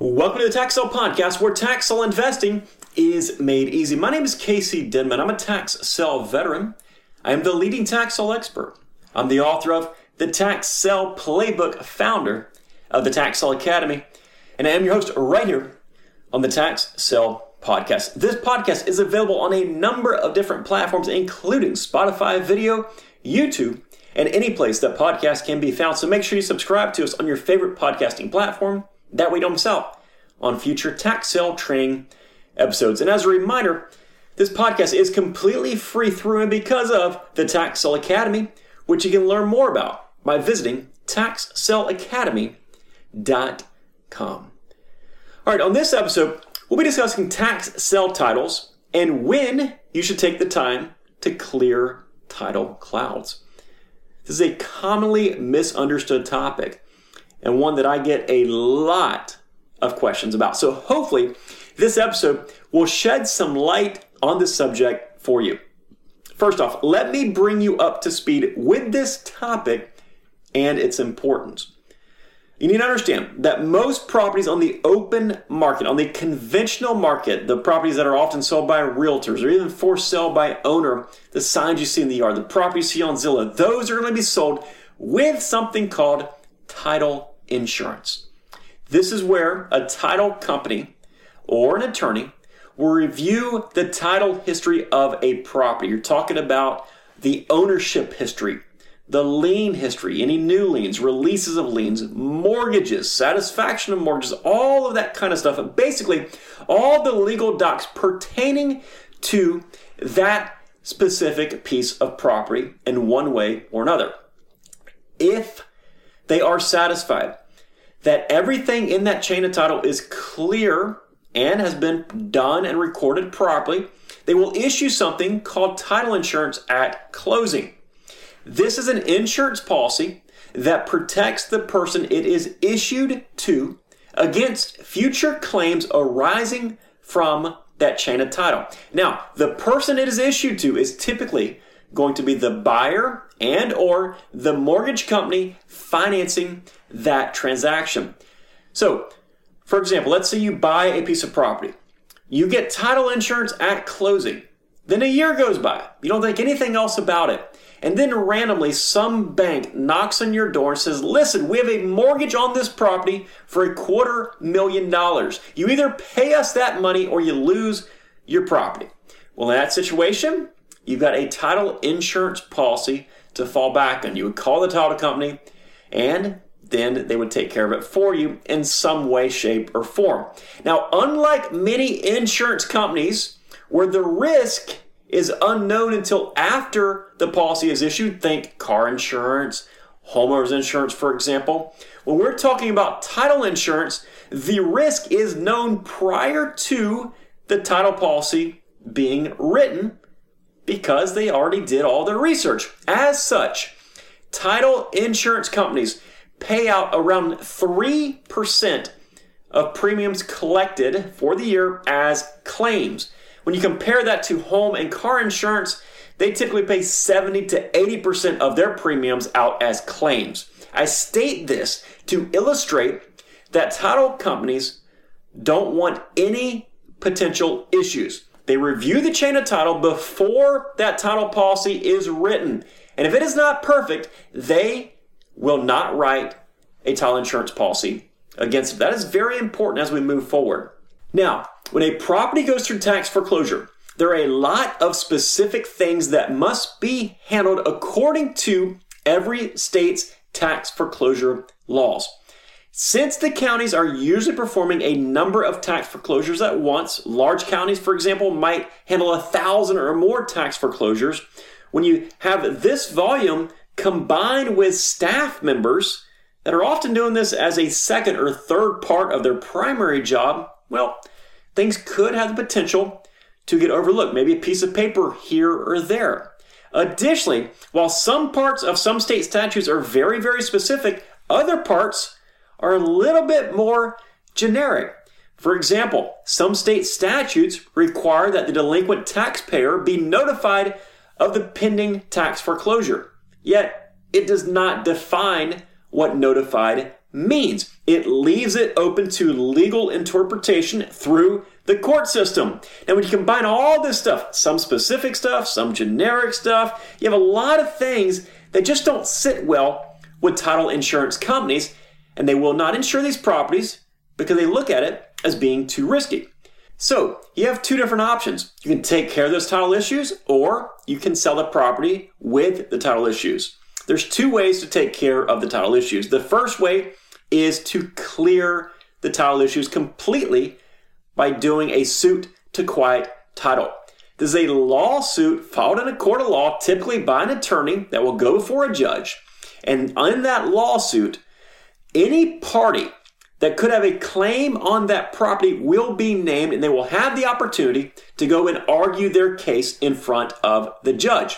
Welcome to the Tax Sale Podcast, where tax investing is made easy. My name is Casey Denman. I'm a tax veteran. I am the leading tax expert. I'm the author of the Tax Playbook, founder of the Tax Academy, and I am your host right here on the Tax Podcast. This podcast is available on a number of different platforms, including Spotify video, YouTube, and any place that podcasts can be found. So make sure you subscribe to us on your favorite podcasting platform. That way you don't sell on future tax sale training episodes. And as a reminder, this podcast is completely free through and because of the Tax Sale Academy, which you can learn more about by visiting taxsaleacademy.com. All right, on this episode, we'll be discussing tax sale titles and when you should take the time to clear title clouds. This is a commonly misunderstood topic and one that I get a lot of questions about. So hopefully, this episode will shed some light on this subject for you. First off, let me bring you up to speed with this topic and its importance. You need to understand that most properties on the open market, on the conventional market, the properties that are often sold by realtors or even for sale by owner, the signs you see in the yard, the properties you see on Zillow, those are going to be sold with something called title insurance. This is where a title company or an attorney will review the title history of a property. You're talking about the ownership history, the lien history, any new liens, releases of liens, mortgages, satisfaction of mortgages, all of that kind of stuff. And basically, all the legal docs pertaining to that specific piece of property in one way or another. If they are satisfied that everything in that chain of title is clear and has been done and recorded properly, they will issue something called title insurance at closing. This is an insurance policy that protects the person it is issued to against future claims arising from that chain of title. Now, the person it is issued to is typically going to be the buyer and or the mortgage company financing that transaction. So, for example, let's say you buy a piece of property. You get title insurance at closing. Then a year goes by. You don't think anything else about it. And then randomly, some bank knocks on your door and says, Listen, we have a mortgage on this property for a quarter million dollars. You either pay us that money or you lose your property. Well, in that situation, you've got a title insurance policy to fall back on. You would call the title company and then they would take care of it for you in some way, shape, or form. Now, unlike many insurance companies where the risk is unknown until after the policy is issued, think car insurance, homeowners insurance, for example. When we're talking about title insurance, the risk is known prior to the title policy being written because they already did all their research. As such, title insurance companies pay out around 3% of premiums collected for the year as claims. When you compare that to home and car insurance, they typically pay 70 to 80% of their premiums out as claims. I state this to illustrate that title companies don't want any potential issues. They review the chain of title before that title policy is written. And if it is not perfect, they will not write a title insurance policy against it. That is very important as we move forward. Now, when a property goes through tax foreclosure, there are a lot of specific things that must be handled according to every state's tax foreclosure laws. Since the counties are usually performing a number of tax foreclosures at once, large counties, for example, might handle a thousand or more tax foreclosures. When you have this volume combined with staff members that are often doing this as a second or third part of their primary job, well, things could have the potential to get overlooked, maybe a piece of paper here or there. Additionally, while some parts of some state statutes are very, very specific, other parts are a little bit more generic. For example, some state statutes require that the delinquent taxpayer be notified of the pending tax foreclosure. Yet, it does not define what notified means. It leaves it open to legal interpretation through the court system. Now, when you combine all this stuff, some specific stuff, some generic stuff, you have a lot of things that just don't sit well with title insurance companies, and they will not insure these properties because they look at it as being too risky. So, you have two different options. You can take care of those title issues, or you can sell the property with the title issues. There's two ways to take care of the title issues. The first way is to clear the title issues completely by doing a suit to quiet title. This is a lawsuit filed in a court of law, typically by an attorney that will go for a judge. And in that lawsuit, any party that could have a claim on that property will be named and they will have the opportunity to go and argue their case in front of the judge.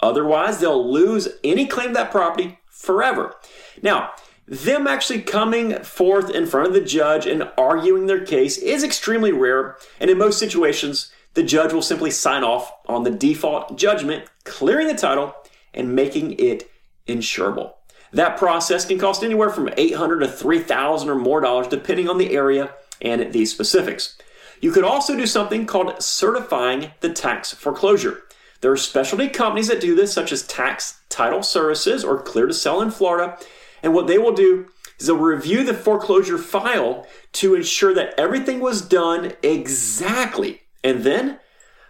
Otherwise, they'll lose any claim to that property forever. Now, them actually coming forth in front of the judge and arguing their case is extremely rare, and in most situations, the judge will simply sign off on the default judgment, clearing the title and making it insurable. That process can cost anywhere from 800 to 3000 or more dollars depending on the area and the specifics. You could also do something called certifying the tax foreclosure. There are specialty companies that do this, such as Tax Title Services or Clear to Sell in Florida. And what they will do is they'll review the foreclosure file to ensure that everything was done exactly. And then,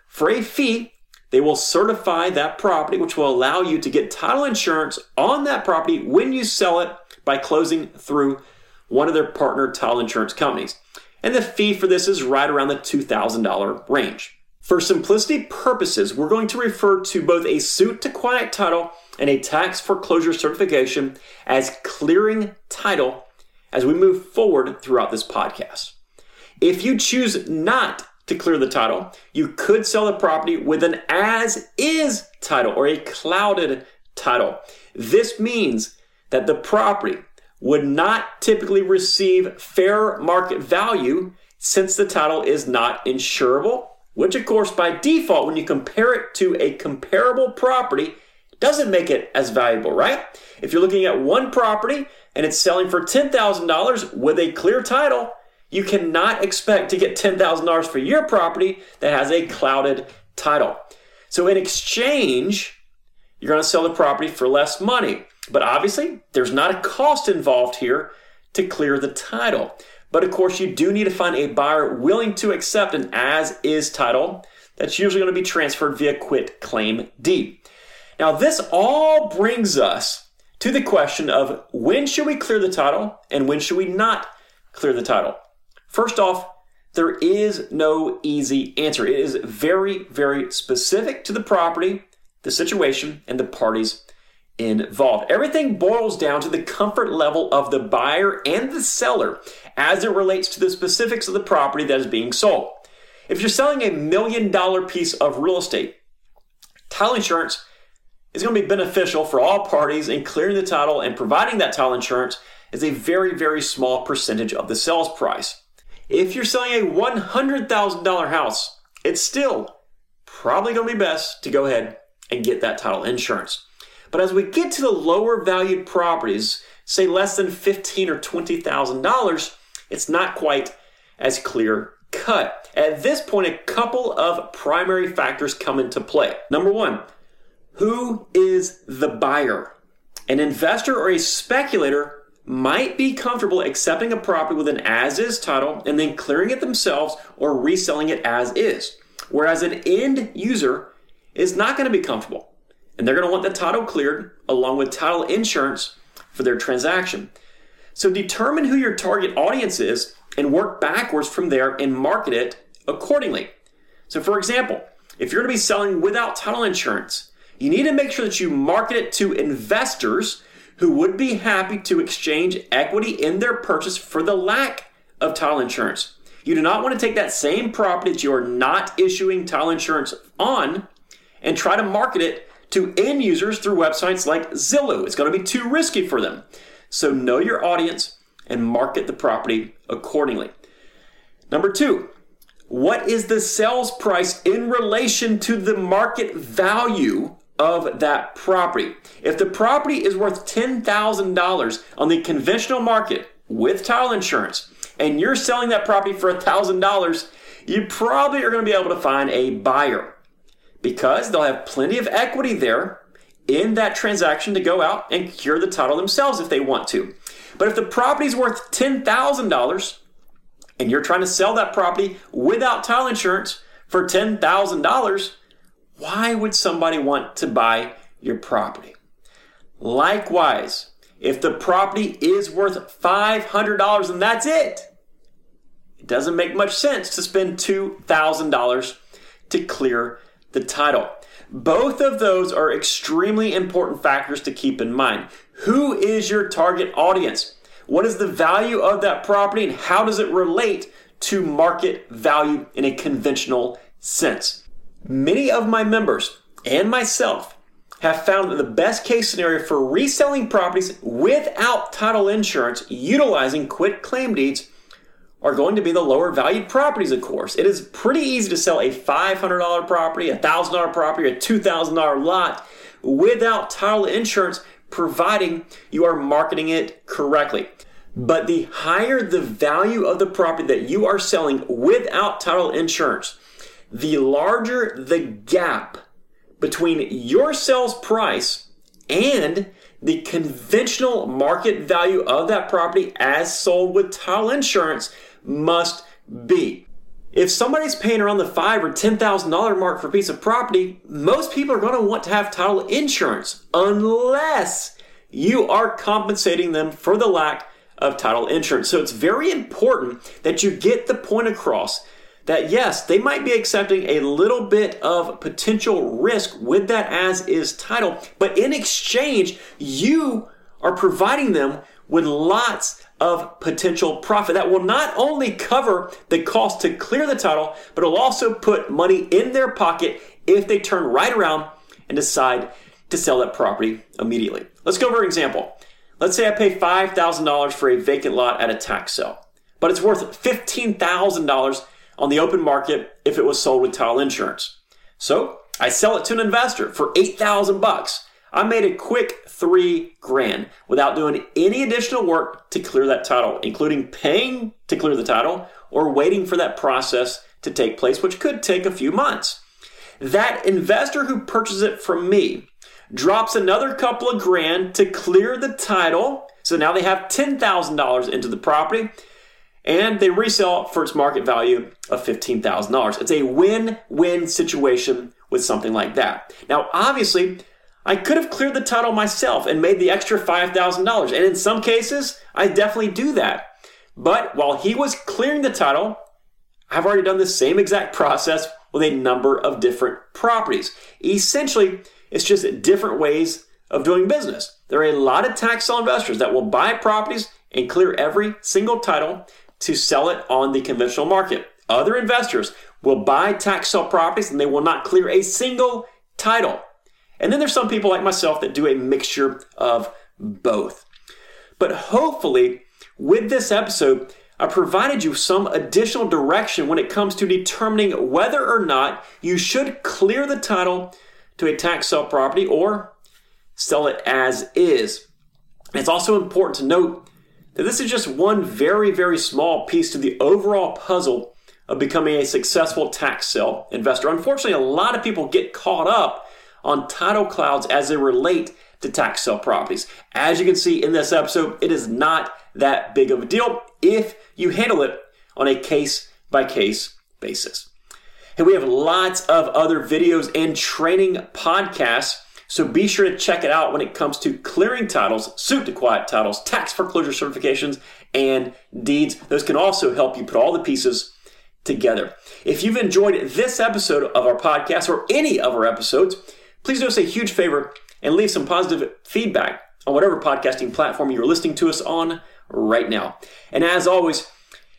for a fee, they will certify that property, which will allow you to get title insurance on that property when you sell it by closing through one of their partner title insurance companies. And the fee for this is right around the $2,000 range. For simplicity purposes, we're going to refer to both a suit to quiet title and a tax foreclosure certification as clearing title as we move forward throughout this podcast. If you choose not to clear the title, you could sell the property with an as is title or a clouded title. This means that the property would not typically receive fair market value since the title is not insurable, which, of course, by default, when you compare it to a comparable property, doesn't make it as valuable, right? If you're looking at one property and it's selling for $10,000 with a clear title, you cannot expect to get $10,000 for your property that has a clouded title. So in exchange, you're going to sell the property for less money. But obviously, there's not a cost involved here to clear the title. But of course, you do need to find a buyer willing to accept an as is title that's usually going to be transferred via quit claim deed. Now, this all brings us to the question of when should we clear the title and when should we not clear the title? First off, there is no easy answer. It is very, very specific to the property, the situation, and the parties involved. Everything boils down to the comfort level of the buyer and the seller as it relates to the specifics of the property that is being sold. If you're selling a million dollar piece of real estate, title insurance is going to be beneficial for all parties in clearing the title and providing that title insurance is a very, very small percentage of the sales price. If you're selling a $100,000 house, it's still probably going to be best to go ahead and get that title insurance. But as we get to the lower valued properties, say less than 15 or $20,000, it's not quite as clear cut. At this point, a couple of primary factors come into play. Number one, who is the buyer? An investor or a speculator might be comfortable accepting a property with an as is title and then clearing it themselves or reselling it as is. Whereas an end user is not going to be comfortable and they're going to want the title cleared along with title insurance for their transaction. So determine who your target audience is and work backwards from there and market it accordingly. So, for example, if you're going to be selling without title insurance, you need to make sure that you market it to investors who would be happy to exchange equity in their purchase for the lack of title insurance. You do not want to take that same property that you are not issuing title insurance on and try to market it to end users through websites like Zillow. It's going to be too risky for them. So know your audience and market the property accordingly. Number two, what is the sales price in relation to the market value of that property. If the property is worth $10,000 on the conventional market with title insurance, and you're selling that property for $1,000, you probably are going to be able to find a buyer because they'll have plenty of equity there in that transaction to go out and cure the title themselves if they want to. But if the property is worth $10,000 and you're trying to sell that property without title insurance for $10,000, why would somebody want to buy your property? Likewise, if the property is worth $500 and that's it, it doesn't make much sense to spend $2,000 to clear the title. Both of those are extremely important factors to keep in mind. Who is your target audience? What is the value of that property and how does it relate to market value in a conventional sense? Many of my members and myself have found that the best case scenario for reselling properties without title insurance utilizing quit claim deeds are going to be the lower valued properties, of course. It is pretty easy to sell a $500 property, a $1,000 property, a $2,000 lot without title insurance, providing you are marketing it correctly. But the higher the value of the property that you are selling without title insurance, the larger the gap between your sales price and the conventional market value of that property as sold with title insurance must be. If somebody's paying around the five or ten thousand dollar mark for a piece of property, most people are going to want to have title insurance unless you are compensating them for the lack of title insurance. So it's very important that you get the point across that yes, they might be accepting a little bit of potential risk with that as is title, but in exchange, you are providing them with lots of potential profit that will not only cover the cost to clear the title, but it'll also put money in their pocket if they turn right around and decide to sell that property immediately. Let's go over an example. Let's say I pay $5,000 for a vacant lot at a tax sale, but it's worth $15,000 on the open market if it was sold with title insurance. So I sell it to an investor for 8,000 bucks. I made a quick three grand without doing any additional work to clear that title, including paying to clear the title or waiting for that process to take place, which could take a few months. That investor who purchases it from me drops another couple of grand to clear the title. So now they have $10,000 into the property and they resell for its market value of $15,000. It's a win win situation with something like that. Now, obviously, I could have cleared the title myself and made the extra $5,000. And in some cases, I definitely do that. But while he was clearing the title, I've already done the same exact process with a number of different properties. Essentially, it's just different ways of doing business. There are a lot of tax sale investors that will buy properties and clear every single title to sell it on the conventional market. Other investors will buy tax sale properties and they will not clear a single title. And then there's some people like myself that do a mixture of both. But hopefully, with this episode, I provided you some additional direction when it comes to determining whether or not you should clear the title to a tax sale property or sell it as is. It's also important to note that this is just one very, very small piece to the overall puzzle of becoming a successful tax sale investor. Unfortunately, a lot of people get caught up on title clouds as they relate to tax sale properties. As you can see in this episode, it is not that big of a deal if you handle it on a case by case basis. And we have lots of other videos and training podcasts. So be sure to check it out when it comes to clearing titles, suit to quiet titles, tax foreclosure certifications, and deeds. Those can also help you put all the pieces together. If you've enjoyed this episode of our podcast or any of our episodes, please do us a huge favor and leave some positive feedback on whatever podcasting platform you're listening to us on right now. And as always,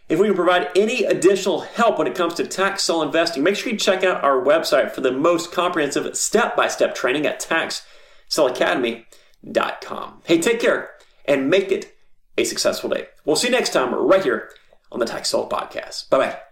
if we can provide any additional help when it comes to tax sale investing, make sure you check out our website for the most comprehensive step by step training at taxsaleacademy.com. Hey, take care and make it a successful day. We'll see you next time right here on the Tax Sale Podcast. Bye bye.